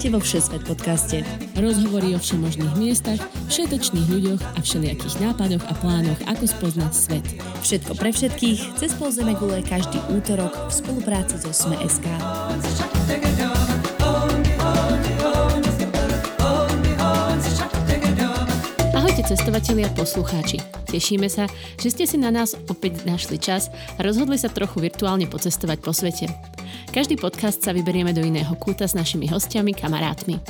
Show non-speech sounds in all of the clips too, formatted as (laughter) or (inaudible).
Vítajte vo Všesvet podcaste. Rozhovory o všemožných miestach, všetečných ľuďoch a všelijakých nápadoch a plánoch, ako spoznať svet. Všetko pre všetkých, cez pol gule každý útorok v spolupráci so Sme.sk. Ahojte cestovatelia a poslucháči. Tešíme sa, že ste si na nás opäť našli čas a rozhodli sa trochu virtuálne pocestovať po svete. Každý podcast sa vyberieme do iného kúta s našimi hostiami, kamarátmi.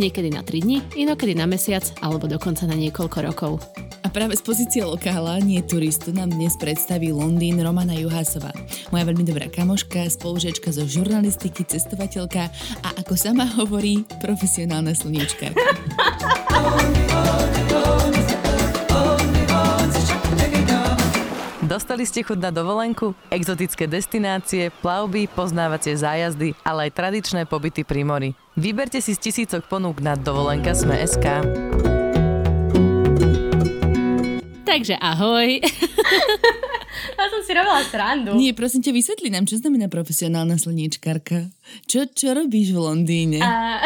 Niekedy na 3 dní, inokedy na mesiac alebo dokonca na niekoľko rokov. A práve z pozície lokála, nie turistu, nám dnes predstaví Londýn Romana Juhásová. Moja veľmi dobrá kamoška, spolužiačka zo žurnalistiky, cestovateľka a ako sama hovorí, profesionálna slniečka. (laughs) Dostali ste chuť na dovolenku? Exotické destinácie, plavby, poznávacie zájazdy, ale aj tradičné pobyty pri mori. Vyberte si z tisícok ponúk na dovolenka Sme.sk. Takže ahoj. (laughs) Ja som si robila srandu. Nie, prosím ťa, vysvetli nám, čo znamená profesionálna slniečkarka. Čo, čo robíš v Londýne? A,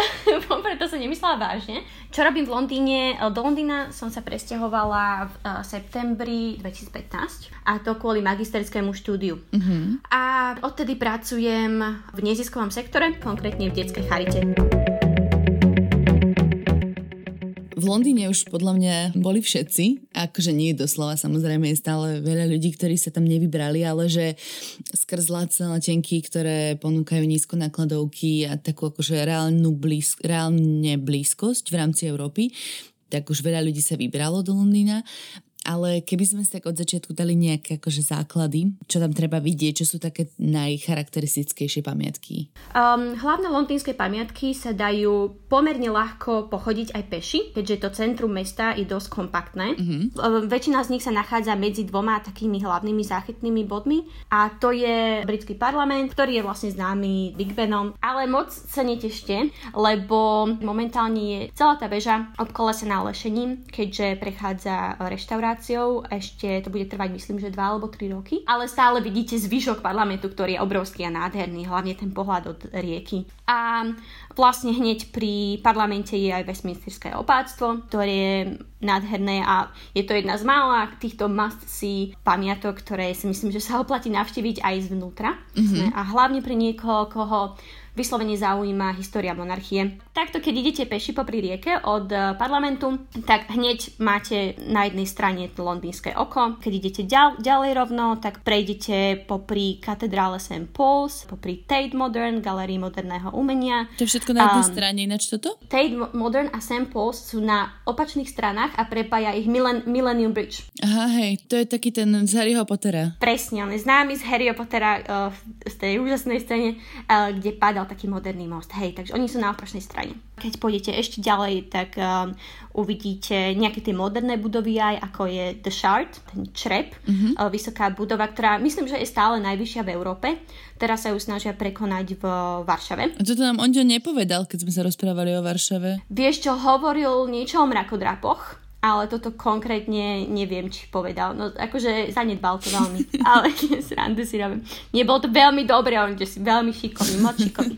preto som nemyslela vážne. Čo robím v Londýne? Do Londýna som sa presťahovala v uh, septembri 2015 a to kvôli magisterskému štúdiu. Uh-huh. A odtedy pracujem v neziskovom sektore, konkrétne v detskej charite. V Londýne už podľa mňa boli všetci, akože nie doslova, samozrejme je stále veľa ľudí, ktorí sa tam nevybrali, ale že skrz lacné letenky, ktoré ponúkajú nízko nakladovky a takú akože reálnu blíz, reálne blízkosť v rámci Európy, tak už veľa ľudí sa vybralo do Londýna ale keby sme si tak od začiatku dali nejaké akože základy, čo tam treba vidieť, čo sú také najcharakteristickejšie pamiatky? Um, hlavné londýnske pamiatky sa dajú pomerne ľahko pochodiť aj peši, keďže to centrum mesta je dosť kompaktné. Um, väčšina z nich sa nachádza medzi dvoma takými hlavnými záchytnými bodmi a to je britský parlament, ktorý je vlastne známy Big Benom, ale moc sa netešte, lebo momentálne je celá tá väža obkolesená lešením, keďže prechádza reštaurácia renováciou. Ešte to bude trvať, myslím, že 2 alebo 3 roky. Ale stále vidíte zvyšok parlamentu, ktorý je obrovský a nádherný, hlavne ten pohľad od rieky. A vlastne hneď pri parlamente je aj Westminsterské opáctvo, ktoré je nádherné a je to jedna z mála týchto must-see pamiatok, ktoré si myslím, že sa oplatí navštíviť aj zvnútra. Mm-hmm. A hlavne pre niekoho, koho vyslovene zaujíma história monarchie. Takto, keď idete peši popri rieke od e, parlamentu, tak hneď máte na jednej strane londýnske oko. Keď idete ďal, ďalej rovno, tak prejdete popri katedrále St. Paul's, popri Tate Modern, Galerii moderného umenia. To je všetko na jednej um, strane, ináč toto? Tate Modern a St. Paul's sú na opačných stranách a prepája ich Millen, Millennium Bridge. Aha, hej, to je taký ten z Harryho Pottera. Presne, on je známy z Harryho Pottera uh, z tej úžasnej scéne, uh, kde padal taký moderný most. Hej, takže oni sú na opačnej strane. Keď pôjdete ešte ďalej, tak um, uvidíte nejaké tie moderné budovy aj, ako je The Shard, ten črep, mm-hmm. uh, vysoká budova, ktorá myslím, že je stále najvyššia v Európe. Teraz sa ju snažia prekonať v Varšave. A toto nám Ondio nepovedal, keď sme sa rozprávali o Varšave. Vieš čo, hovoril niečo o mrakodrapoch ale toto konkrétne neviem, či povedal. No akože zanedbal to veľmi, (laughs) ale srandu si robím. Nebolo to veľmi dobré, on si veľmi šikovný, moc šikovný.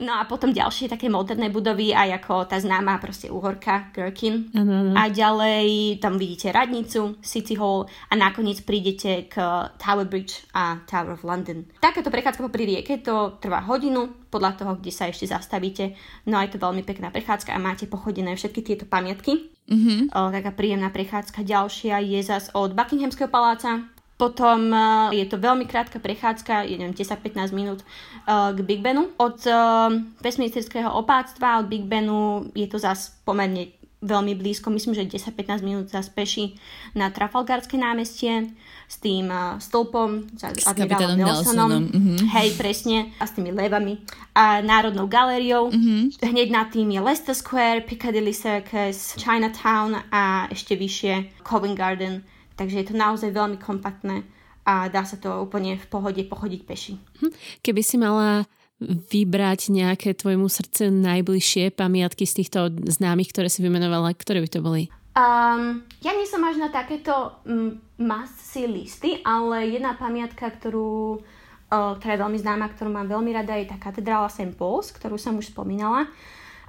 No a potom ďalšie také moderné budovy, aj ako tá známa proste uhorka, Gherkin. Ano, ano. A ďalej tam vidíte radnicu, City Hall a nakoniec prídete k Tower Bridge a Tower of London. Takáto prechádzka po rieke to trvá hodinu, podľa toho, kde sa ešte zastavíte. No a je to veľmi pekná prechádzka a máte pochodené všetky tieto pamiatky. Mm-hmm. O, taká príjemná prechádzka. Ďalšia je zas od Buckinghamského paláca. Potom uh, je to veľmi krátka prechádzka, je 10-15 minút uh, k Big Benu. Od uh, Westminsterského opáctva, od Big Benu je to zas pomerne veľmi blízko, myslím, že 10-15 minút sa speší na Trafalgarské námestie s tým uh, stĺpom, s admirálom Nelsonom, Nelsonom. Mm-hmm. hej, presne, a s tými levami, a Národnou galériou. Mm-hmm. Hneď nad tým je Leicester Square, Piccadilly Circus, Chinatown a ešte vyššie Covent Garden. Takže je to naozaj veľmi kompaktné a dá sa to úplne v pohode pochodiť peši. Hm. Keby si mala vybrať nejaké tvojmu srdce najbližšie pamiatky z týchto známych, ktoré si vymenovala, ktoré by to boli? Um, ja nie som až na takéto um, must listy, ale jedna pamiatka, ktorú, uh, ktorá je veľmi známa, ktorú mám veľmi rada, je tá katedrála St. Paul's, ktorú som už spomínala.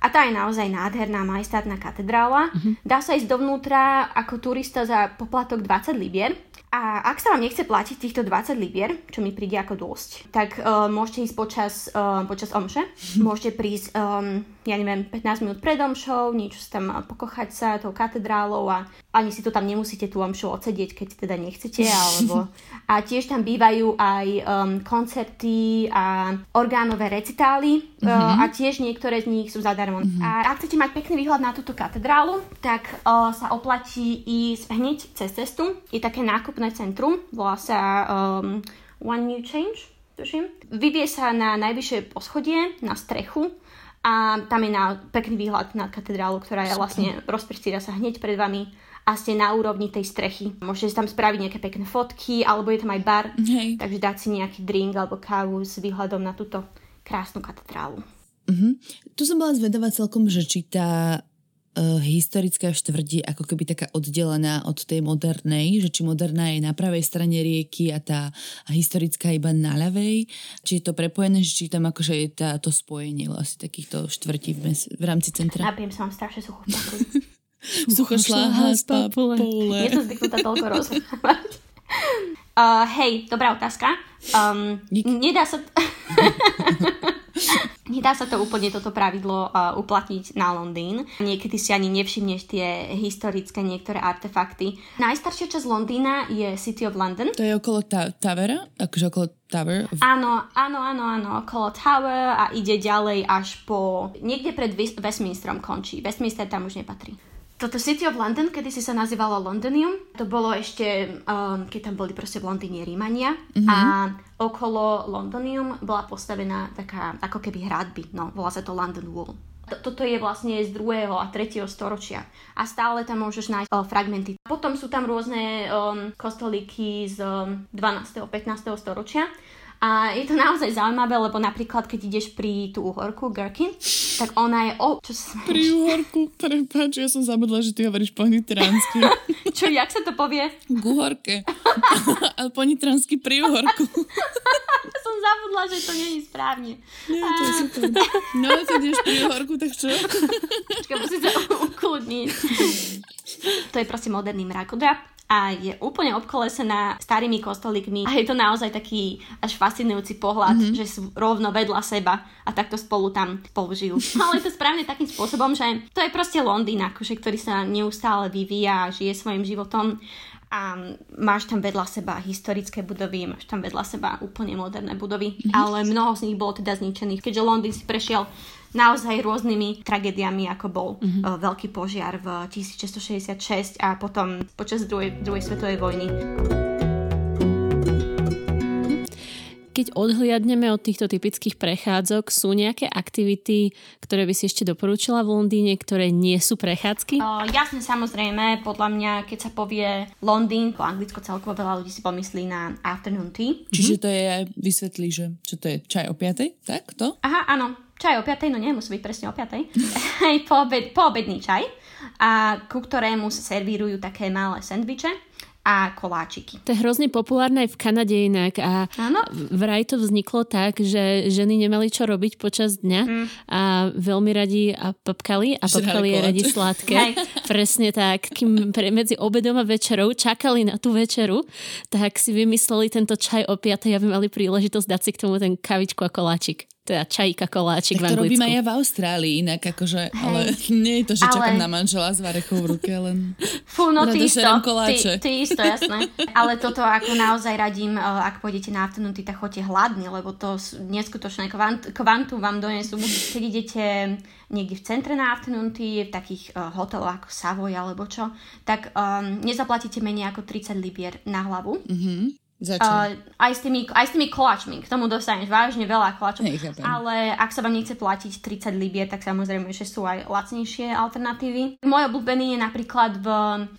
A tá je naozaj nádherná majestátna katedrála. Uh-huh. Dá sa ísť dovnútra ako turista za poplatok 20 libier. A ak sa vám nechce platiť týchto 20 libier, čo mi príde ako dosť, tak uh, môžete ísť počas, uh, počas omše. (laughs) môžete prísť, um, ja neviem, 15 minút pred omšou, niečo sa tam pokochať sa tou katedrálou a ani si to tam nemusíte tú omšu odsedieť, keď teda nechcete, (laughs) alebo... A tiež tam bývajú aj um, koncerty a orgánové recitály uh-huh. uh, a tiež niektoré z nich sú zadarmo. Uh-huh. A ak chcete mať pekný výhľad na túto katedrálu, tak uh, sa oplatí ísť hneď cez cestu. Je také nákup nákupné centrum, volá sa um, One New Change, tuším. Vyvie sa na najvyššie poschodie, na strechu a tam je na pekný výhľad na katedrálu, ktorá je vlastne, rozprestíra sa hneď pred vami a ste na úrovni tej strechy. Môžete tam spraviť nejaké pekné fotky, alebo je tam aj bar, Hej. takže dať si nejaký drink alebo kávu s výhľadom na túto krásnu katedrálu. Uh-huh. Tu som bola zvedavá celkom, že či tá historická štvrť ako keby taká oddelená od tej modernej, že či moderná je na pravej strane rieky a tá a historická iba na ľavej, či je to prepojené, či tam akože je tá, to spojenie vlastne takýchto štvrtí v, mes, v rámci centra. Napijem sa vám strašne sucho (laughs) Sucho šláha z papule. Je to zvyknutá toľko rozprávať. (laughs) Uh, hej, dobrá otázka. Um, nedá sa... T- (laughs) (laughs) Nedá sa to úplne toto pravidlo uh, uplatniť na Londýn. Niekedy si ani nevšimneš tie historické niektoré artefakty. Najstaršia časť Londýna je City of London. To je okolo ta- Tavera? Akože okolo Tower? Áno, áno, áno, áno, okolo Tower a ide ďalej až po... Niekde pred Westminsterom končí. Westminster tam už nepatrí. Toto City of London, kedy si sa nazývalo Londonium, to bolo ešte, um, keď tam boli proste v Londýne Rímania mm-hmm. a okolo Londonium bola postavená taká ako keby hradby, no, volá sa to London Wall. Toto je vlastne z 2. a 3. storočia a stále tam môžeš nájsť o, fragmenty. Potom sú tam rôzne um, kostolíky z um, 12. a 15. storočia a je to naozaj zaujímavé, lebo napríklad, keď ideš pri tú uhorku, Gherkin, tak ona je... O, čo sa Pri uhorku, prepáč, ja som zabudla, že ty hovoríš po nitránsky. (laughs) čo, jak sa to povie? K uhorke. (laughs) Ale po nitránsky pri uhorku. (laughs) som zabudla, že to nie je správne. Nie, to je super. No, keď ideš pri uhorku, tak čo? Počkaj, musím sa ukludniť. to je proste moderný mrakodrap a je úplne obkolesená starými kostolíkmi a je to naozaj taký až fascinujúci pohľad, mm-hmm. že sú rovno vedľa seba a takto spolu tam použijú. (laughs) Ale je to správne takým spôsobom, že to je proste Londýn, akože, ktorý sa neustále vyvíja a žije svojim životom a máš tam vedľa seba historické budovy, máš tam vedľa seba úplne moderné budovy, mm-hmm. ale mnoho z nich bolo teda zničených, keďže Londýn si prešiel naozaj rôznymi tragédiami, ako bol mm-hmm. uh, veľký požiar v 1666 a potom počas druhej, druhej svetovej vojny. Keď odhliadneme od týchto typických prechádzok, sú nejaké aktivity, ktoré by si ešte doporúčila v Londýne, ktoré nie sú prechádzky? Uh, jasne, samozrejme. Podľa mňa, keď sa povie Londýn, po anglicko celkovo veľa ľudí si pomyslí na afternoon tea. Čiže to je, vysvetlí, že čo to je, čaj o piatej? Tak to? Aha, áno čaj o 5, no nemusí byť presne o 5, (laughs) aj po, obed, po obedný čaj, a ku ktorému sa servírujú také malé sendviče a koláčiky. To je hrozne populárne aj v Kanade inak a ano? vraj to vzniklo tak, že ženy nemali čo robiť počas dňa mm. a veľmi radi a popkali a popkali je radi sladké. Presne tak. Kým pre, medzi obedom a večerou čakali na tú večeru, tak si vymysleli tento čaj o 5, aby mali príležitosť dať si k tomu ten kavičku a koláčik teda čajka koláčik tak to robím aj ja v Austrálii inak, akože, ale (laughs) nie je to, že ale... čakám na manžela s varechou v ruke, len Fú, no ty isto, ty, ty isto, jasné. (laughs) ale toto ako naozaj radím, eh, ak pôjdete na afternoon tak choďte hladní, lebo to neskutočné kvant, kvantu vám donesú. Keď idete niekde v centre na afternoon tea, v takých uh, hoteloch ako Savoy alebo čo, tak um, nezaplatíte menej ako 30 libier na hlavu. Mm-hmm. Uh, aj, s tými, aj s tými koláčmi, k tomu dostaneš vážne veľa koláčov. Ale ak sa vám nechce platiť 30 libier, tak samozrejme, že sú aj lacnejšie alternatívy. Môj obľúbený je napríklad v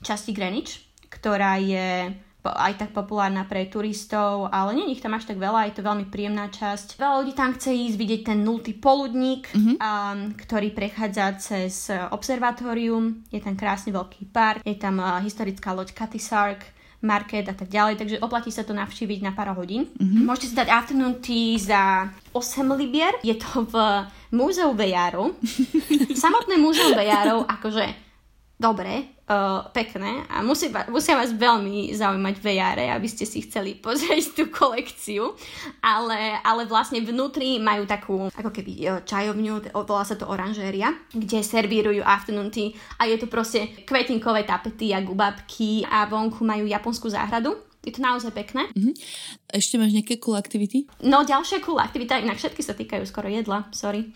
časti Greenwich, ktorá je aj tak populárna pre turistov, ale nie ich tam až tak veľa, je to veľmi príjemná časť. Veľa ľudí tam chce ísť vidieť ten nultý poludník, mm-hmm. um, ktorý prechádza cez observatórium, je tam krásny veľký park, je tam uh, historická loď Cathy Sark, market a tak ďalej, takže oplatí sa to navštíviť na pár hodín. Mm-hmm. Môžete si dať afternoon tea za 8 libier. Je to v Múzeu Vejárov. (laughs) Samotné Múzeu Vejárov, akože dobre, pekné. A musí, musia vás veľmi zaujímať VR, aby ste si chceli (laughs) pozrieť tú kolekciu, ale, ale vlastne vnútri majú takú ako keby uh, čajovňu, volá sa to oranžéria, kde servírujú afternoon tea. A je tu proste kvetinkové tapety a gubabky a vonku majú japonskú záhradu je to naozaj pekné. Mm-hmm. Ešte máš nejaké cool aktivity? No, ďalšia cool aktivita, inak všetky sa týkajú skoro jedla, sorry.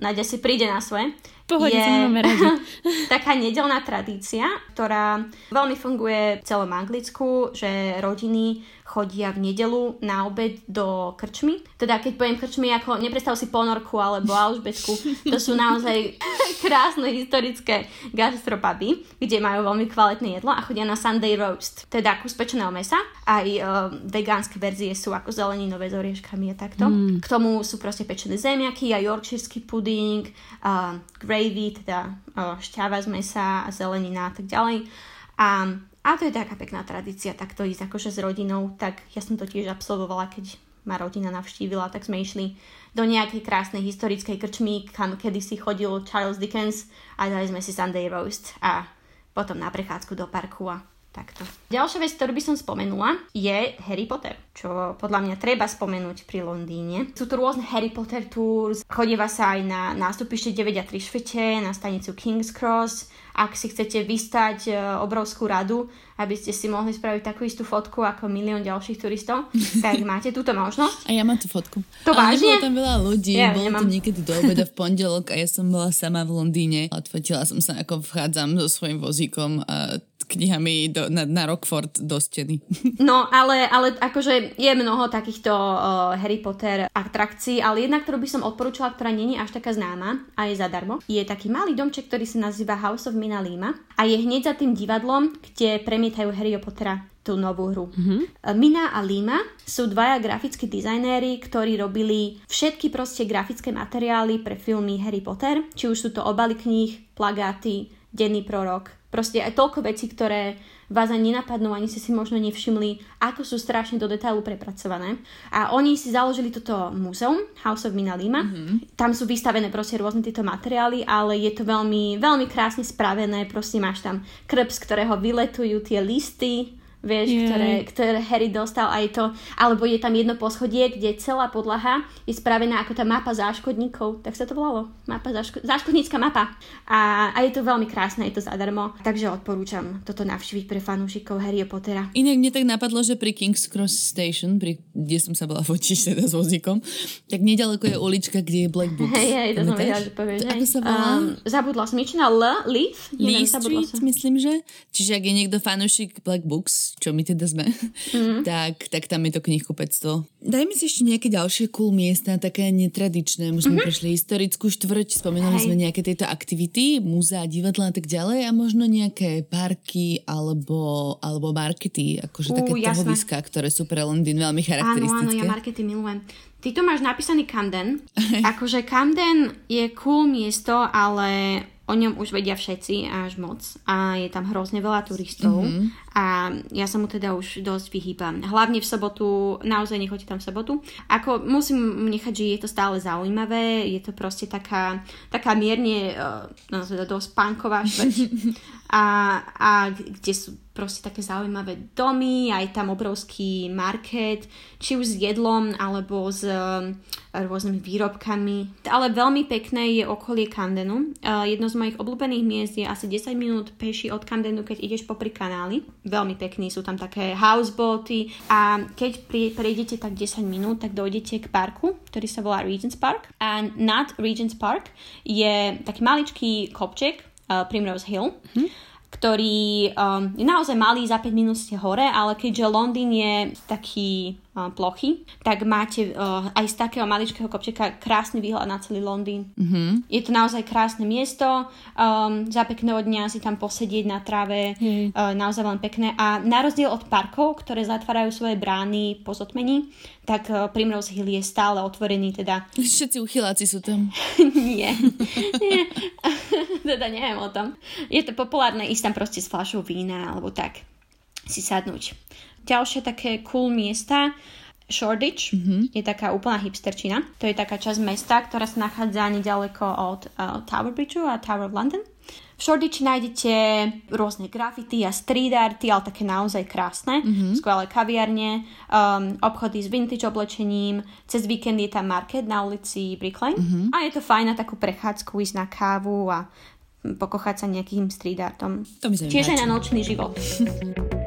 Nadia si príde na svoje. Pohode, je (laughs) taká nedelná tradícia, ktorá veľmi funguje v celom Anglicku, že rodiny chodia v nedelu na obed do krčmy. Teda keď poviem krčmy, ako neprestav si ponorku alebo alžbetku, to sú naozaj (laughs) krásne historické gastropuby, kde majú veľmi kvalitné jedlo a chodia na Sunday roast, teda kus pečeného mesa. Aj e, vegánske verzie sú ako zeleninové s orieškami a takto. Mm. K tomu sú proste pečené zemiaky a yorkshireský puding, uh, e, gravy, teda uh, šťava z mesa a zelenina a tak ďalej. A a to je taká pekná tradícia, takto ísť akože s rodinou, tak ja som to tiež absolvovala, keď ma rodina navštívila, tak sme išli do nejakej krásnej historickej krčmy, kam kedysi chodil Charles Dickens a dali sme si Sunday roast a potom na prechádzku do parku a takto. Ďalšia vec, ktorú by som spomenula, je Harry Potter, čo podľa mňa treba spomenúť pri Londýne. Sú tu rôzne Harry Potter tours, chodíva sa aj na nástupište 9 a 3 švete, na stanicu King's Cross, ak si chcete vystať e, obrovskú radu, aby ste si mohli spraviť takú istú fotku ako milión ďalších turistov, (laughs) tak máte túto možnosť. A ja mám tú fotku. To Ale vážne? tam veľa ľudí, ja, bolo nemám. to niekedy do obeda v pondelok a ja som bola sama v Londýne. Odfotila som sa, ako vchádzam so svojím vozíkom a knihami do, na, na Rockford do steny. (laughs) No, ale, ale akože je mnoho takýchto uh, Harry Potter atrakcií, ale jedna, ktorú by som odporúčala, ktorá není až taká známa a je zadarmo, je taký malý domček, ktorý sa nazýva House of Mina Lima a je hneď za tým divadlom, kde premietajú Harry Pottera tú novú hru. Mm-hmm. Mina a Lima sú dvaja grafickí dizajnéri, ktorí robili všetky proste grafické materiály pre filmy Harry Potter, či už sú to obaly kníh, plagáty, denný prorok, Proste aj toľko vecí, ktoré vás ani nenapadnú, ani ste si možno nevšimli, ako sú strašne do detailu prepracované. A oni si založili toto múzeum, House of Minalima. Mm-hmm. Tam sú vystavené proste rôzne tieto materiály, ale je to veľmi, veľmi krásne spravené. Proste máš tam krb, z ktorého vyletujú tie listy, vieš, yeah. ktoré, ktoré Harry dostal aj to, alebo je tam jedno poschodie, kde celá podlaha je spravená ako tá mapa záškodníkov, tak sa to volalo, mapa záško- záškodnícka mapa. A, a je to veľmi krásne, je to zadarmo, takže odporúčam toto navštíviť pre fanúšikov Harry Pottera. Inak mne tak napadlo, že pri King's Cross Station, pri, kde som sa bola (laughs) fotiť teda s vozíkom, tak nedaleko je ulička, kde je Black Books. Hej, hej, to som vedela, že povieš. Ako sa volá? Um, zabudla som L, Leaf? Lee Street, myslím, že. Čiže ak je niekto fanúšik Black Books, čo my teda sme, mm-hmm. (laughs) tak, tak tam je to knihkupectvo. Dajme si ešte nejaké ďalšie cool miesta, také netradičné. Už sme mm-hmm. prešli historickú štvrť, spomenuli Hej. sme nejaké tieto aktivity, múzea, divadla a tak ďalej a možno nejaké parky alebo, alebo markety, akože uh, také trhoviská, ktoré sú pre Londýn veľmi charakteristické. Áno, áno, ja markety milujem. Ty tu máš napísaný Camden. (laughs) akože Camden je cool miesto, ale o ňom už vedia všetci až moc a je tam hrozne veľa turistov mm-hmm. A ja sa mu teda už dosť vyhýbam. Hlavne v sobotu, naozaj nechoďte tam v sobotu. Ako musím nechať, že je to stále zaujímavé, je to proste taká, taká mierne, no, teda dosť pánková (laughs) štvrť a, a kde sú proste také zaujímavé domy, aj tam obrovský market, či už s jedlom alebo s uh, rôznymi výrobkami. Ale veľmi pekné je okolie Camdenu. Uh, jedno z mojich obľúbených miest je asi 10 minút peši od Camdenu, keď ideš popri kanáli. Veľmi pekný, sú tam také houseboaty a keď pri, prejdete tak 10 minút, tak dojdete k parku, ktorý sa volá Regents Park. A nad Regents Park je taký maličký kopček, uh, Primrose Hill. Mm-hmm ktorý um, je naozaj malý, za 5 minút ste hore, ale keďže Londýn je taký plochy, tak máte uh, aj z takého maličkého kopčeka krásny výhľad na celý Londýn. Mm-hmm. Je to naozaj krásne miesto, um, za pekného dňa si tam posedieť na tráve, mm. uh, naozaj veľmi pekné. A na rozdiel od parkov, ktoré zatvárajú svoje brány po zotmení, tak uh, Primrose Hill je stále otvorený. Teda. Všetci uchyláci sú tam. (laughs) Nie. Nie. (laughs) teda neviem o tom. Je to populárne ísť tam proste s fľašou vína alebo tak si sadnúť. Ďalšie také cool miesta, Shoreditch mm-hmm. je taká úplná hipsterčina. To je taká časť mesta, ktorá sa nachádza nedaleko od uh, Tower Bridgeu a Tower of London. V Shoreditchi nájdete rôzne grafity a street arty, ale také naozaj krásne, mm-hmm. skvelé kaviarne, um, obchody s vintage oblečením, cez víkend je tam market na ulici Brick Lane mm-hmm. a je to fajn na takú prechádzku, ísť na kávu a pokochať sa nejakým street artom. To Tiež aj na nočný život. (laughs)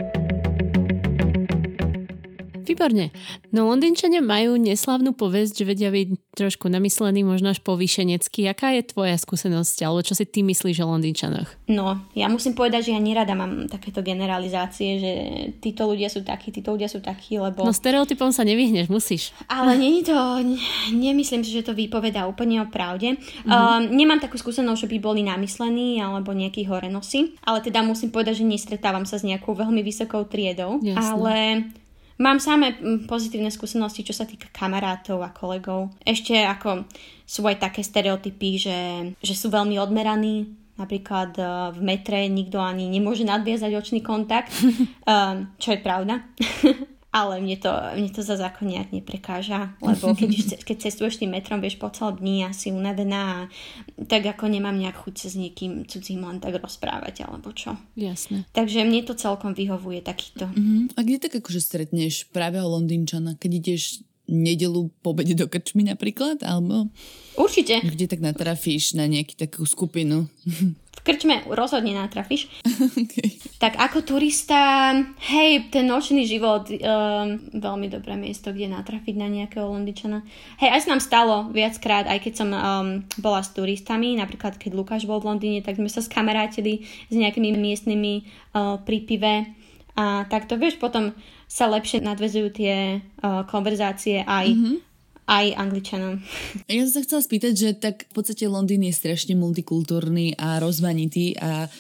Výborne. No Londýnčania majú neslavnú povesť, že vedia byť trošku namyslení, možno až povýšenecky. Aká je tvoja skúsenosť, alebo čo si ty myslíš o Londýnčanoch? No, ja musím povedať, že ja nerada mám takéto generalizácie, že títo ľudia sú takí, títo ľudia sú takí, lebo... No stereotypom sa nevyhneš, musíš. Ale nie to, nemyslím si, že to vypovedá úplne o pravde. Mm-hmm. Um, nemám takú skúsenosť, že by boli namyslení alebo nejakí horenosy, ale teda musím povedať, že nestretávam sa s nejakou veľmi vysokou triedou, Jasne. ale Mám samé mm, pozitívne skúsenosti, čo sa týka kamarátov a kolegov. Ešte ako sú aj také stereotypy, že, že sú veľmi odmeraní, napríklad e, v metre nikto ani nemôže nadviazať očný kontakt, um, (laughs) čo je pravda. (laughs) ale mne to, mne to za zákon nejak neprekáža, lebo keď, keď cestuješ tým metrom, vieš, po celé dní asi unavená a tak ako nemám nejak chuť s niekým cudzím len tak rozprávať, alebo čo. Jasne. Takže mne to celkom vyhovuje takýto. Uh-huh. A kde tak akože stretneš práve Londýnčana, keď ideš nedelu po obede do krčmy napríklad, alebo... Určite. Kde tak natrafíš na nejakú takú skupinu? V krčme rozhodne natrafíš. (laughs) okay. Tak ako turista, hej, ten nočný život, um, veľmi dobré miesto, kde natrafiť na nejakého Londičana. Hej, aj sa nám stalo viackrát, aj keď som um, bola s turistami, napríklad keď Lukáš bol v Londýne, tak sme sa skamarátili s nejakými miestnymi uh, pri pive. A takto, vieš, potom sa lepšie nadvezujú tie uh, konverzácie aj mm-hmm aj Angličanom. (laughs) Ja som sa chcela spýtať, že tak v podstate Londýn je strašne multikultúrny a rozmanitý a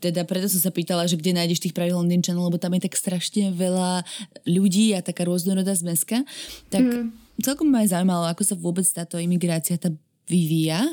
teda preto som sa pýtala, že kde nájdeš tých pravých Londýnčanov, lebo tam je tak strašne veľa ľudí a taká rôznorodá zmeska. Tak mm. celkom ma aj zaujímalo, ako sa vôbec táto imigrácia tá vyvíja,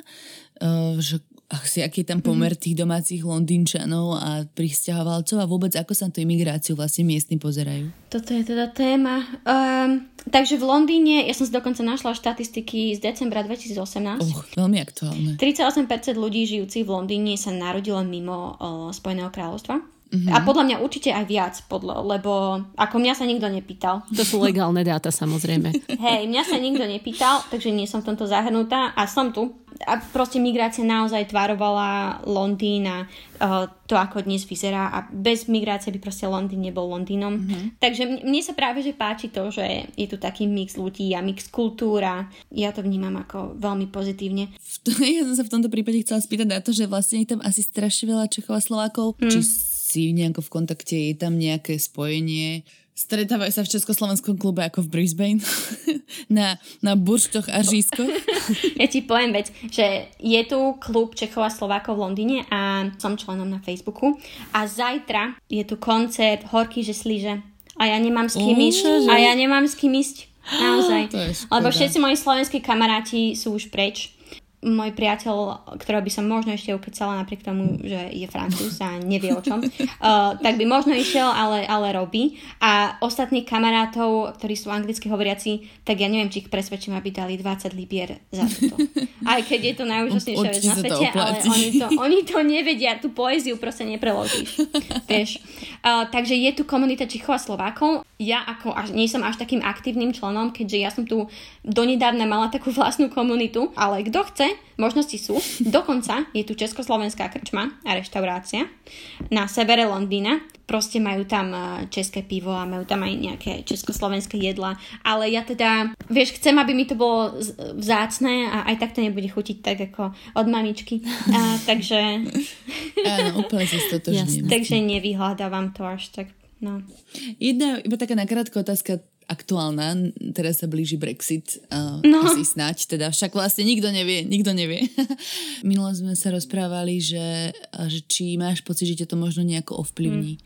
uh, že asi aký je tam pomer mm. tých domácich Londýnčanov a pristahovalcov a vôbec ako sa na tú imigráciu vlastne miestni pozerajú? Toto je teda téma. Um, takže v Londýne, ja som si dokonca našla štatistiky z decembra 2018. Oh, veľmi aktuálne. 38% ľudí žijúcich v Londýne sa narodilo mimo uh, Spojeného kráľovstva. Mm-hmm. A podľa mňa určite aj viac, podľa, lebo ako mňa sa nikto nepýtal. To sú legálne dáta samozrejme. (laughs) Hej, mňa sa nikto nepýtal, takže nie som v tomto zahrnutá a som tu. A proste migrácia naozaj tvarovala Londýn a uh, to, ako dnes vyzerá a bez migrácie by proste Londýn nebol Londýnom. Mm-hmm. Takže mne sa práve že páči to, že je tu taký mix ľudí a mix kultúra. Ja to vnímam ako veľmi pozitívne. (laughs) Ja som sa v tomto prípade chcela spýtať na to, že vlastne je tam asi strašne veľa Čechov a Slovákov. Mm. Či si nejako v kontakte, je tam nejaké spojenie. Stretávajú sa v Československom klube ako v Brisbane (laughs) na, na burštoch a žískoch. (laughs) ja ti poviem vec, že je tu klub Čechov a Slovákov v Londýne a som členom na Facebooku a zajtra je tu koncert Horky, že slíže a ja nemám s kým ísť. A ja nemám s kým ísť. (gasps) Naozaj. Lebo všetci moji slovenskí kamaráti sú už preč môj priateľ, ktorého by som možno ešte ukecala napriek tomu, že je francúz a nevie o čom, uh, (laughs) tak by možno išiel, ale, ale robí. A ostatných kamarátov, ktorí sú anglicky hovoriaci, tak ja neviem, či ich presvedčím, aby dali 20 libier za toto. Aj keď je to najúžasnejšia vec na svete, ale oni to, oni to nevedia, tú poéziu proste nepreložíš. (laughs) Vieš. Uh, takže je tu komunita Čichov a Slovákov. Ja ako až, nie som až takým aktívnym členom, keďže ja som tu donedávna mala takú vlastnú komunitu, ale kto chce, možnosti sú. Dokonca je tu Československá krčma a reštaurácia na severe Londýna. Proste majú tam eh, české pivo a majú tam aj nejaké československé jedla. Ale ja teda, vieš, chcem, aby mi to bolo vzácne a aj tak to nebude chutiť tak ako od mamičky. A, takže... Áno, úplne si Takže nevyhľadávam to až tak No. Jedna, iba taká nakrátka otázka aktuálna, teraz sa blíži Brexit, uh, no. asi snať, teda však vlastne nikto nevie, nikto nevie. (laughs) Minulo sme sa rozprávali, že, že či máš pocit, že ťa to možno nejako ovplyvní. Hmm.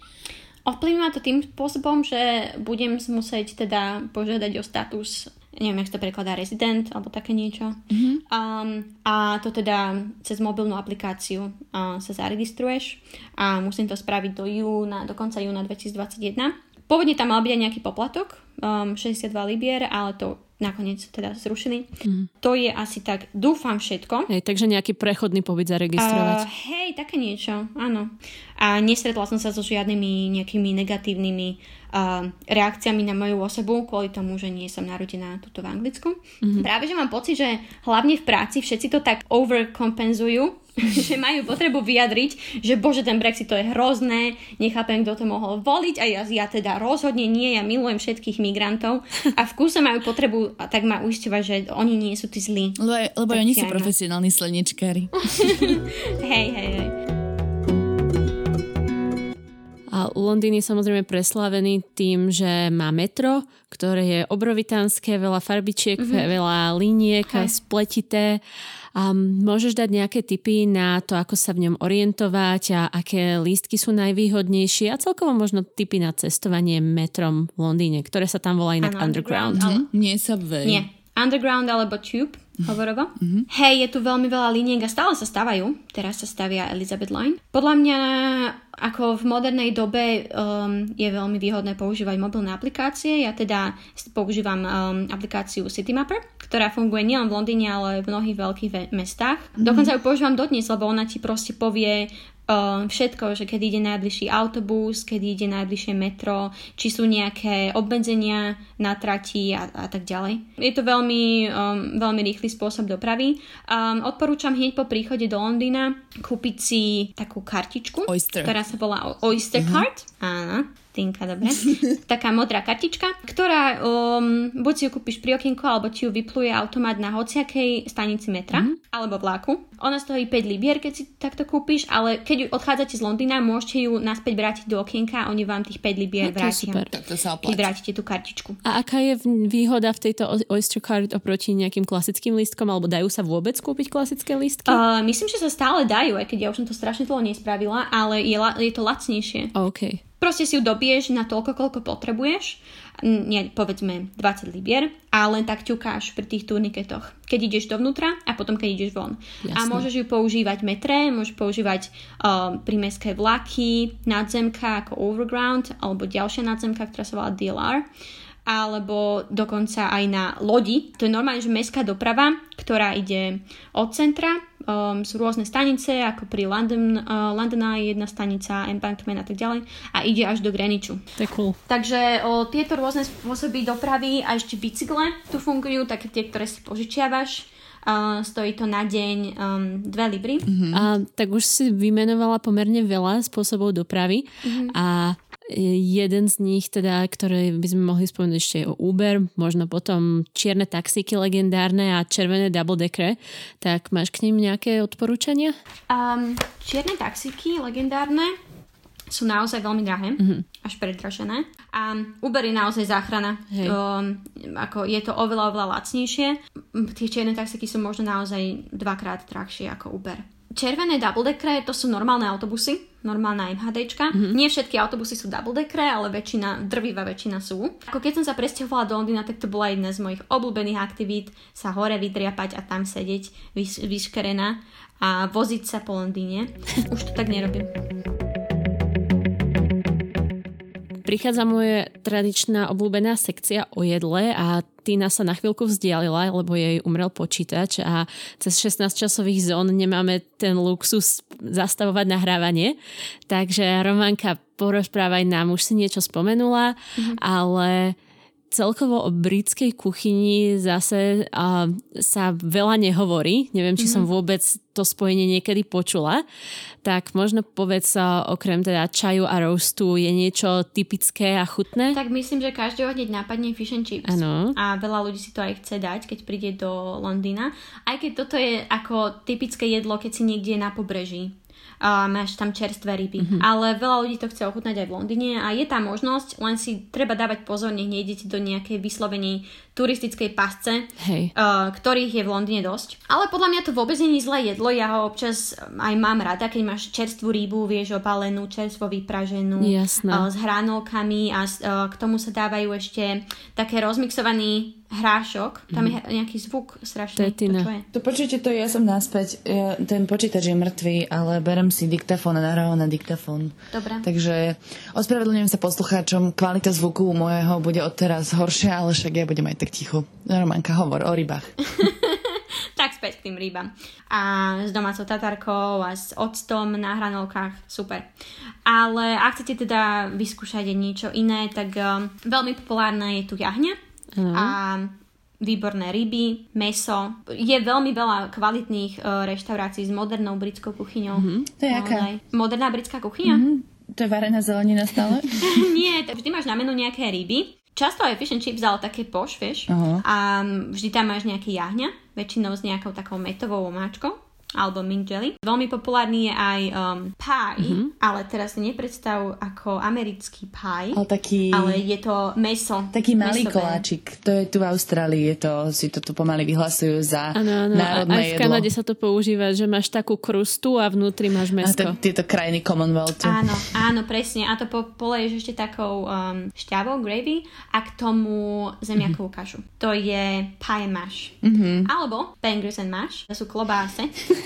Ovplyvní ma to tým spôsobom, že budem musieť teda požiadať o status neviem, jak to prekladá, rezident alebo také niečo. Mm-hmm. Um, a to teda cez mobilnú aplikáciu uh, sa zaregistruješ a musím to spraviť do júna, do konca júna 2021. Pôvodne tam mal byť aj nejaký poplatok, um, 62 libier, ale to nakoniec teda zrušili. Mm. To je asi tak, dúfam všetko. Hej, takže nejaký prechodný pobyt zaregistrovať. Uh, hej, také niečo, áno. A nestretla som sa so žiadnymi nejakými negatívnymi reakciami na moju osobu kvôli tomu, že nie som narodená tuto v Anglicku. Mm-hmm. Práve, že mám pocit, že hlavne v práci všetci to tak overkompenzujú, (laughs) že majú potrebu vyjadriť, že bože, ten Brexit to je hrozné, nechápem, kto to mohol voliť a ja, ja teda rozhodne nie, ja milujem všetkých migrantov a v kúse majú potrebu a tak ma uisťovať, že oni nie sú tí zlí. Lebo, lebo oni sú profesionálni slnečkári. (laughs) (laughs) hej, hej, hej. A Londýn je samozrejme preslávený tým, že má metro, ktoré je obrovitánske, veľa farbičiek, mm-hmm. veľa liniek, Hej. spletité a môžeš dať nejaké tipy na to, ako sa v ňom orientovať a aké lístky sú najvýhodnejšie a celkovo možno tipy na cestovanie metrom v Londýne, ktoré sa tam volá inak ano, Underground. underground ale... Nie Subway. Nie. Underground alebo Tube, hovorovo. Mm-hmm. Hej, je tu veľmi veľa liniek a stále sa stávajú. Teraz sa stavia Elizabeth Line. Podľa mňa ako v modernej dobe um, je veľmi výhodné používať mobilné aplikácie. Ja teda používam um, aplikáciu Citymapper, ktorá funguje nielen v Londýne, ale v mnohých veľkých ve- mestách. Mm-hmm. Dokonca ju používam dodnes, lebo ona ti proste povie všetko, že kedy ide najbližší autobus, kedy ide najbližšie metro, či sú nejaké obmedzenia na trati a, a tak ďalej. Je to veľmi, um, veľmi rýchly spôsob dopravy. Um, odporúčam hneď po príchode do Londýna kúpiť si takú kartičku, Oyster. ktorá sa volá Oyster uh-huh. Card. Áno. Tinka, dobre. (laughs) Taká modrá kartička, ktorá um, buď si ju kúpiš pri okienku, alebo ti ju vypluje automat na hociakej stanici metra, mm-hmm. alebo vlaku. Ona stojí 5 libier, keď si takto kúpiš, ale keď ju odchádzate z Londýna, môžete ju naspäť vrátiť do okienka a oni vám tých 5 libier no, vrátia. Super. Tak to sa keď vrátite tú kartičku. A aká je výhoda v tejto Oyster Card oproti nejakým klasickým lístkom, alebo dajú sa vôbec kúpiť klasické lístky? Uh, myslím, že sa stále dajú, aj keď ja už som to strašne dlho nespravila, ale je, je to lacnejšie. OK. Proste si ju dobiješ na toľko, koľko potrebuješ, nie, povedzme 20 libier, a len tak ťukáš pri tých turniketoch, keď ideš dovnútra a potom keď ideš von. Jasne. A môžeš ju používať metre, môžeš používať uh, prímeské vlaky, nadzemka ako overground, alebo ďalšia nadzemka, ktorá sa volá DLR alebo dokonca aj na lodi. To je normálne, že mestská doprava, ktorá ide od centra, um, sú rôzne stanice, ako pri London, uh, London Eye, jedna stanica, Embankment a tak ďalej, a ide až do Greenwichu. To je cool. Takže o, tieto rôzne spôsoby dopravy a ešte bicykle tu fungujú, také tie, ktoré si požičiavaš. Uh, stojí to na deň um, 2 libry. Uh-huh. A tak už si vymenovala pomerne veľa spôsobov dopravy uh-huh. a jeden z nich, teda, ktoré by sme mohli spomenúť ešte o Uber, možno potom čierne taxíky legendárne a červené double decker, tak máš k ním nejaké odporúčania? Um, čierne taxíky legendárne sú naozaj veľmi drahé, mm-hmm. až predražené. A Uber je naozaj záchrana. Um, ako je to oveľa, oveľa lacnejšie. Tie čierne taxíky sú možno naozaj dvakrát drahšie ako Uber. Červené double deckere to sú normálne autobusy, normálna MHDčka. Mm-hmm. Nie všetky autobusy sú double deckere, ale väčšina, drvivá väčšina sú. Ako keď som sa presťahovala do Londýna, tak to bola jedna z mojich obľúbených aktivít, sa hore vydriapať a tam sedieť vyš, vyškerená a voziť sa po Londýne. (laughs) Už to tak nerobím. Prichádza moje tradičná obľúbená sekcia o jedle a Tina sa na chvíľku vzdialila, lebo jej umrel počítač a cez 16 časových zón nemáme ten luxus zastavovať nahrávanie. Takže Romanka, porozprávaj nám, už si niečo spomenula, mm-hmm. ale celkovo o britskej kuchyni zase uh, sa veľa nehovorí. Neviem, či mm-hmm. som vôbec to spojenie niekedy počula. Tak možno povedz sa, okrem teda čaju a roastu, je niečo typické a chutné? Tak myslím, že každého hneď nápadne fish and chips. Ano. A veľa ľudí si to aj chce dať, keď príde do Londýna. Aj keď toto je ako typické jedlo, keď si niekde na pobreží a máš tam čerstvé ryby. Mm-hmm. Ale veľa ľudí to chce ochutnať aj v Londýne a je tam možnosť, len si treba dávať pozor, nech nejdete do nejakej vyslovenej turistickej pasce, Hej. Uh, ktorých je v Londýne dosť. Ale podľa mňa to vôbec nie je zlé jedlo, ja ho občas aj mám rada, keď máš čerstvú rybu, vieš, obalenú, čerstvo vypraženú, uh, s hranolkami a uh, k tomu sa dávajú ešte také rozmixovaný hrášok. Tam je nejaký zvuk strašný. To je Tina. je? To počujete to, ja som naspäť. Ja, ten počítač je mŕtvý, ale berem si diktafón a nahrávam na diktafón. Dobre. Takže ospravedlňujem sa poslucháčom, kvalita zvuku môjho bude odteraz horšia, ale však ja budem aj tak ticho. Romanka, hovor o rybách. (laughs) tak späť k tým rybám. A s domácou tatarkou a s octom na hranolkách, super. Ale ak chcete teda vyskúšať niečo iné, tak um, veľmi populárna je tu jahňa Áno. a výborné ryby, meso. Je veľmi veľa kvalitných uh, reštaurácií s modernou britskou kuchyňou. Mm-hmm. To je aká? Naozaj. Moderná britská kuchyňa? Hm, to je varená zelenina stále? (laughs) Nie, tak vždy máš na menu nejaké ryby. Často aj fish and chips, ale také poš, vieš. Aha. A vždy tam máš nejaké jahňa, väčšinou s nejakou takou metovou omáčkou alebo mint jelly. Veľmi populárny je aj um, pie, mm-hmm. ale teraz nepredstav ako americký pie, Ale taký... ale je to meso. Taký malý mesové. koláčik. To je tu v Austrálii, je to, si to tu pomaly vyhlasujú za Áno, áno. A národné aj v jedlo. Kanade sa to používa, že máš takú krustu a vnútri máš A mesko. to, tieto krajiny Commonwealthu. Áno, áno, presne. A to po, poleješ ešte takou um, šťavou, gravy a k tomu zemiakovú kašu. To je pie mash. Mm-hmm. Alebo bangers and mash. To sú klobáse. (laughs)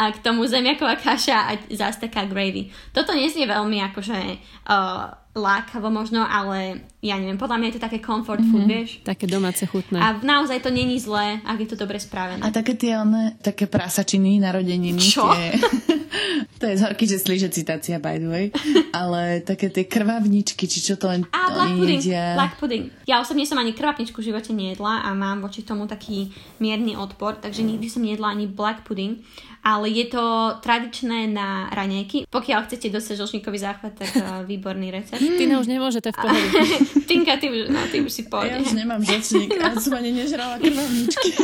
a k tomu zemiaková kaša a zase taká gravy. Toto neznie veľmi akože uh, lákavo možno, ale ja neviem, podľa mňa je to také comfort food, vieš. Také domáce chutné. A naozaj to není zlé, ak je to dobre spravené. A také tie one, také prasačiny, narodeniny. Čo? Tie, (laughs) to je z horky, že slíže citácia, by the way. (laughs) Ale také tie krvavničky, či čo to len A to black pudding, jedia. black pudding. Ja osobne som ani krvapničku v živote nejedla a mám voči tomu taký mierny odpor, takže nikdy som nejedla ani black pudding. Ale je to tradičné na raňajky. Pokiaľ chcete dosať žlčníkový záchvat, tak uh, (laughs) výborný recept. Tina už nemôže, to je v pohode. (laughs) Tinka, ty už, no, ty už si Ja pôjde. už nemám žlčník (laughs) a som ani nežrala krvavničky. (laughs)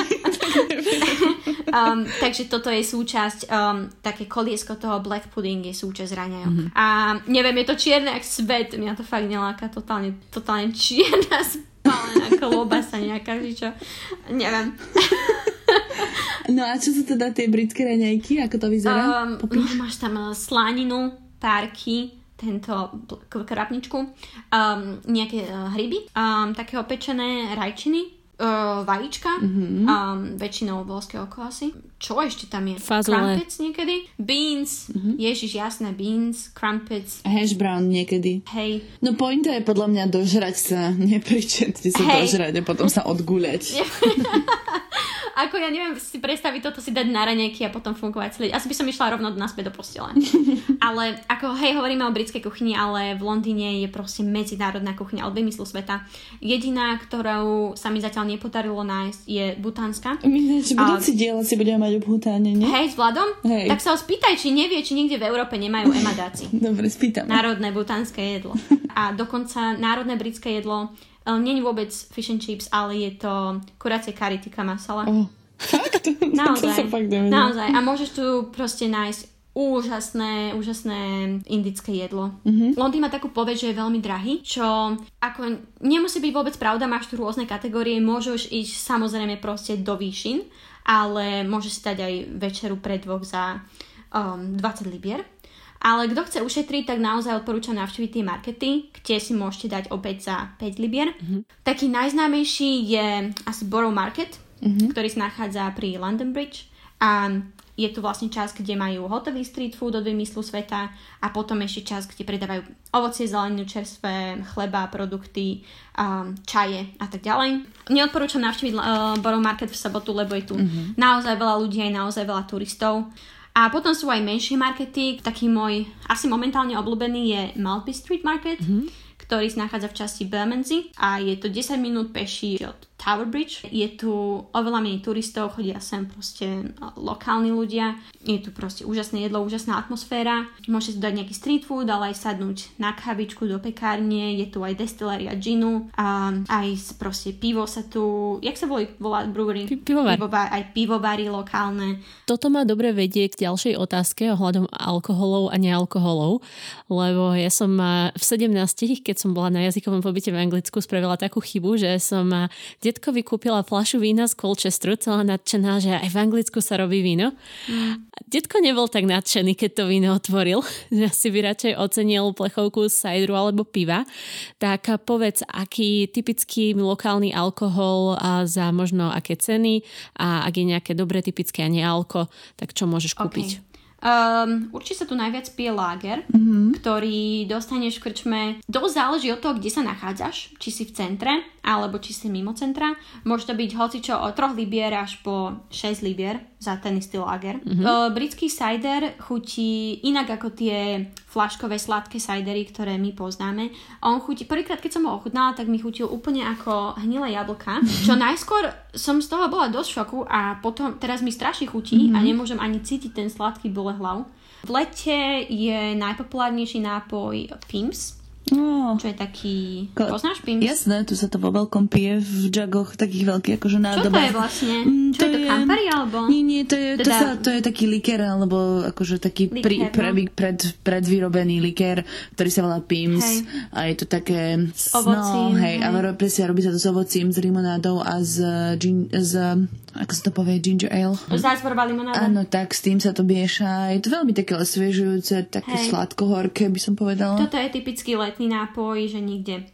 Um, takže toto je súčasť, um, také koliesko toho black pudding je súčasť raňajok. Mm-hmm. A neviem, je to čierne jak svet, mňa to fakt neláka, totálne, totálne čierna spálená klobasa nejaká, že čo, neviem. No a čo sú teda tie britské raňajky? Ako to vyzerá? Um, máš tam sláninu, párky, tento krapničku, um, nejaké uh, hryby, um, také opečené rajčiny, uh, vajíčka, mm-hmm. um, väčšinou volského klasy. Čo ešte tam je? Fazole. Crumpets niekedy? Beans. Mm-hmm. Ježiš, jasné, beans, crumpets. Hash brown niekedy. Hej. No pointa je podľa mňa dožrať sa, nepričetne sa Hej. dožrať a potom sa odguľať. (laughs) Ako ja neviem si predstaviť toto si dať na raňajky a potom fungovať celý. Asi by som išla rovno naspäť do postele. (laughs) ale ako hej, hovoríme o britskej kuchyni, ale v Londýne je proste medzinárodná kuchyňa od vymyslu sveta. Jediná, ktorou sa mi zatiaľ nepodarilo nájsť, je butánska. My že budúci diel si budeme mať obhutáne, nie? Hej, s Vladom? Hej. Tak sa ho spýtaj, či nevie, či niekde v Európe nemajú emadáci. (laughs) Dobre, spýtam. Národné butánske jedlo. A dokonca národné britské jedlo nie je vôbec fish and chips, ale je to kuracie kari tikka masala. Oh, fakt? (laughs) Naozaj. to fakt. Naozaj. A môžeš tu proste nájsť úžasné, úžasné indické jedlo. Mhm. Mm-hmm. Londýn má takú poved, že je veľmi drahý, čo ako nemusí byť vôbec pravda, máš tu rôzne kategórie, môžeš ísť samozrejme proste do výšin, ale môžeš si dať aj večeru pre dvoch za um, 20 libier. Ale kto chce ušetriť, tak naozaj odporúčam navštíviť tie markety, kde si môžete dať opäť za 5 libier. Mm-hmm. Taký najznámejší je asi Borough Market, mm-hmm. ktorý sa nachádza pri London Bridge. A je tu vlastne čas, kde majú hotový street food od vymyslu sveta a potom ešte čas, kde predávajú ovocie, zeleninu, čerstvé, chleba, produkty, um, čaje a tak ďalej. Neodporúčam navštíviť uh, Borough Market v sobotu, lebo je tu mm-hmm. naozaj veľa ľudí aj naozaj veľa turistov. A potom sú aj menšie markety. Taký môj asi momentálne obľúbený je Maltby Street Market, mm-hmm. ktorý sa nachádza v časti Bermondsey a je to 10 minút peši od Tower Bridge. Je tu oveľa menej turistov, chodia sem proste lokálni ľudia. Je tu proste úžasné jedlo, úžasná atmosféra. Môžete si dať nejaký street food, ale aj sadnúť na kavičku do pekárne. Je tu aj destiléria ginu a aj proste pivo sa tu... Jak sa volí, volá brewery? Pi- pivovar. Pivovar, aj pivovary lokálne. Toto ma dobre vedie k ďalšej otázke ohľadom alkoholov a nealkoholov, lebo ja som a, v 17, keď som bola na jazykovom pobyte v Anglicku, spravila takú chybu, že som a, detskú detkovi kúpila flašu vína z Colchesteru, celá nadšená, že aj v Anglicku sa robí víno. Mm. Detko nebol tak nadšený, keď to víno otvoril, (laughs) že si by radšej ocenil plechovku z sajdru alebo piva. Tak povedz, aký typický lokálny alkohol a za možno aké ceny a ak je nejaké dobré typické a nealko, tak čo môžeš kúpiť? Okay. Um, určite sa tu najviac pije lager, mm-hmm. ktorý dostaneš v krčme. Dosť záleží od toho, kde sa nachádzaš, či si v centre, alebo či si mimo centra. Môže to byť hocičo od 3 libier až po 6 libier za ten istý lager. Mm-hmm. Britský cider chutí inak ako tie flaškové sladké cidery, ktoré my poznáme. On chutí, prvýkrát keď som ho ochutnala, tak mi chutil úplne ako hnilé jablka, čo najskôr som z toho bola dosť šoku a potom teraz mi strašne chutí mm-hmm. a nemôžem ani cítiť ten sladký bolehlav. V lete je najpopulárnejší nápoj Pims, No. Čo je taký... Ko... Poznáš Pims? Jasné, tu sa to vo veľkom pije v džagoch takých veľkých akože nádobách. Čo to je vlastne? Mm, Čo to je to Campari alebo? Nie, nie, to je, teda... to, sa, to je taký liker alebo akože taký liker, pri, pre, no? pred, predvyrobený liker, ktorý sa volá Pims hej. a je to také... S ovocím. No, hej, hej. a presne robí sa to s ovocím, s limonádou a s, gin, s ako sa to povie, ginger ale. Zácvorová limonáda. Áno, tak s tým sa to mieša. Je to veľmi také osviežujúce, také sladko-horké, by som povedala. Toto je typický letný nápoj, že niekde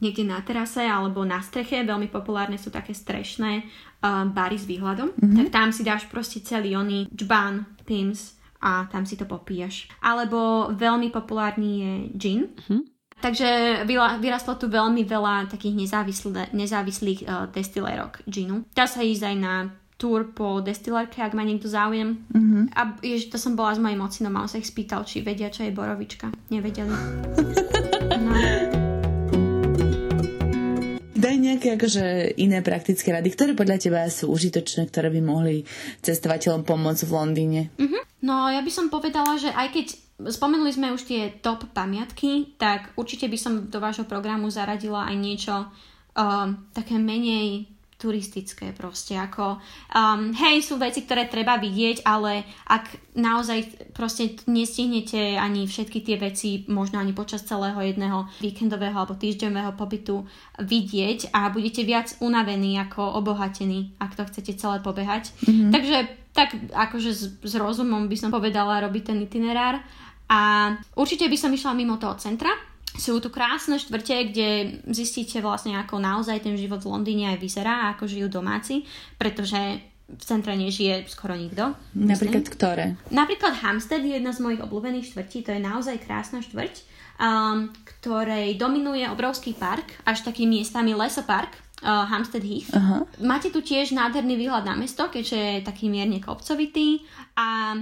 niekde na terase alebo na streche, veľmi populárne sú také strešné uh, bary s výhľadom, mm-hmm. tak tam si dáš proste celý oný džbán, pims a tam si to popíjaš. Alebo veľmi populárny je gin, mm-hmm. Takže vyrastlo tu veľmi veľa takých nezávislých, nezávislých uh, destilérok ginu. Dá sa ísť aj na tour po destilérke, ak má niekto záujem. Mm-hmm. A jež, to som bola s mojim ocinom a on sa ich spýtal, či vedia, čo je borovička. Nevedeli. (laughs) No. Daj nejaké akože iné praktické rady, ktoré podľa teba sú užitočné, ktoré by mohli cestovateľom pomôcť v Londýne. Mm-hmm. No ja by som povedala, že aj keď Spomenuli sme už tie top pamiatky, tak určite by som do vášho programu zaradila aj niečo uh, také menej turistické proste, ako um, hej, sú veci, ktoré treba vidieť, ale ak naozaj proste nestihnete ani všetky tie veci, možno ani počas celého jedného víkendového alebo týždňového pobytu vidieť a budete viac unavení ako obohatení, ak to chcete celé pobehať. Mm-hmm. Takže tak akože s, s rozumom by som povedala robiť ten itinerár a určite by som išla mimo toho centra. Sú tu krásne štvrte, kde zistíte vlastne, ako naozaj ten život v Londýne aj vyzerá, ako žijú domáci, pretože v centre nežije skoro nikto. Napríklad myslím. ktoré? Napríklad Hampstead je jedna z mojich obľúbených štvrtí, to je naozaj krásna štvrť, um, ktorej dominuje obrovský park, až taký miestami lesopark, uh, Hampstead Heath. Uh-huh. Máte tu tiež nádherný výhľad na mesto, keďže je taký mierne kopcovitý a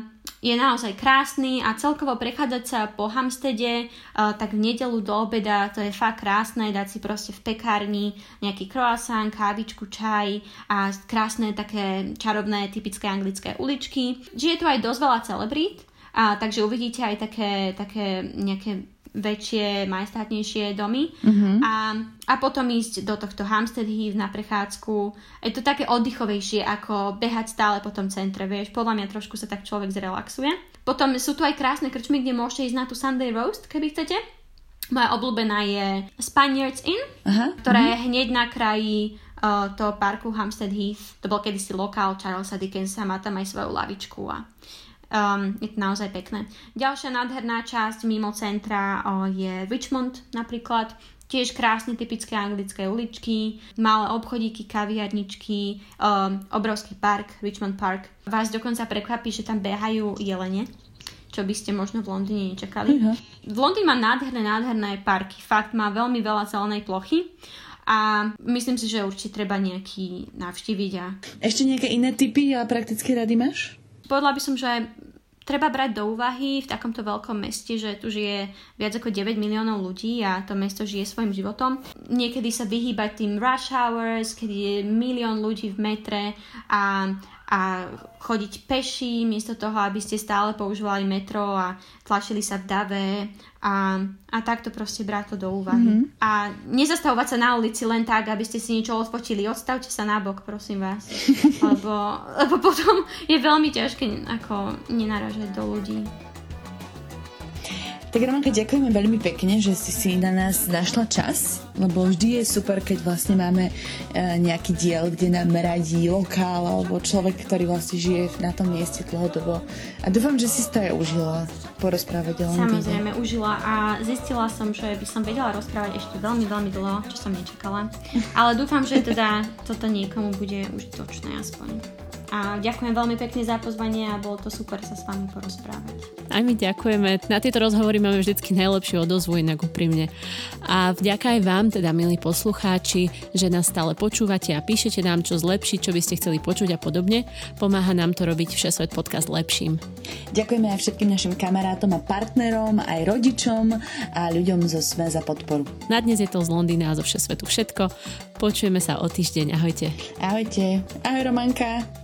je naozaj krásny a celkovo prechádzať sa po Hamstede uh, tak v nedelu do obeda to je fakt krásne, dať si proste v pekárni nejaký croissant, kávičku, čaj a krásne také čarovné typické anglické uličky. Že je tu aj dosť veľa celebrít, a, takže uvidíte aj také, také nejaké väčšie, majestátnejšie domy mm-hmm. a, a potom ísť do tohto Hampstead Heath na prechádzku. Je to také oddychovejšie ako behať stále po tom centre, vieš, podľa mňa trošku sa tak človek zrelaxuje. Potom sú tu aj krásne krčmy, kde môžete ísť na tú Sunday Roast, keby chcete. Moja obľúbená je Spaniards Inn, Aha, ktorá uh-huh. je hneď na kraji uh, toho parku Hampstead Heath. To bol kedysi lokál Charlesa Dickensa, má tam aj svoju lavičku a Um, je to naozaj pekné. Ďalšia nádherná časť mimo centra o, je Richmond napríklad. Tiež krásne typické anglické uličky, malé obchodíky, kaviarničky, um, obrovský park, Richmond Park. Vás dokonca prekvapí, že tam behajú jelene čo by ste možno v Londýne nečakali. Uh-huh. V Londýne má nádherné, nádherné parky. Fakt má veľmi veľa zelenej plochy a myslím si, že určite treba nejaký navštíviť. A... Ešte nejaké iné typy a praktické rady máš? Povedala by som, že treba brať do úvahy v takomto veľkom meste, že tu žije viac ako 9 miliónov ľudí a to mesto žije svojim životom. Niekedy sa vyhýbať tým rush hours, kedy je milión ľudí v metre a a chodiť peši, miesto toho, aby ste stále používali metro a tlačili sa v dave a, a takto proste brať to do úvahy. Mm-hmm. A nezastavovať sa na ulici len tak, aby ste si niečo odfočili. Odstavte sa na bok, prosím vás. (laughs) lebo, lebo potom je veľmi ťažké ako nenaražať do ľudí. Tak Romanka, ďakujeme veľmi pekne, že si si na nás našla čas, lebo vždy je super, keď vlastne máme e, nejaký diel, kde nám radí lokál alebo človek, ktorý vlastne žije na tom mieste dlhodobo. A dúfam, že si to aj užila porozprávať o Samozrejme, užila a zistila som, že by som vedela rozprávať ešte veľmi, veľmi dlho, čo som nečakala. Ale dúfam, že teda toto niekomu bude užitočné aspoň. A ďakujem veľmi pekne za pozvanie a bolo to super sa s vami porozprávať. Aj my ďakujeme. Na tieto rozhovory máme vždy najlepšiu odozvu, inak úprimne. A vďaka aj vám, teda milí poslucháči, že nás stále počúvate a píšete nám, čo zlepšiť, čo by ste chceli počuť a podobne. Pomáha nám to robiť Všesvet podcast lepším. Ďakujeme aj všetkým našim kamarátom a partnerom, aj rodičom a ľuďom zo SME za podporu. Na dnes je to z Londýna a zo Všesvetu všetko. Počujeme sa o týždeň. Ahojte. Ahojte. Ahoj Romanka.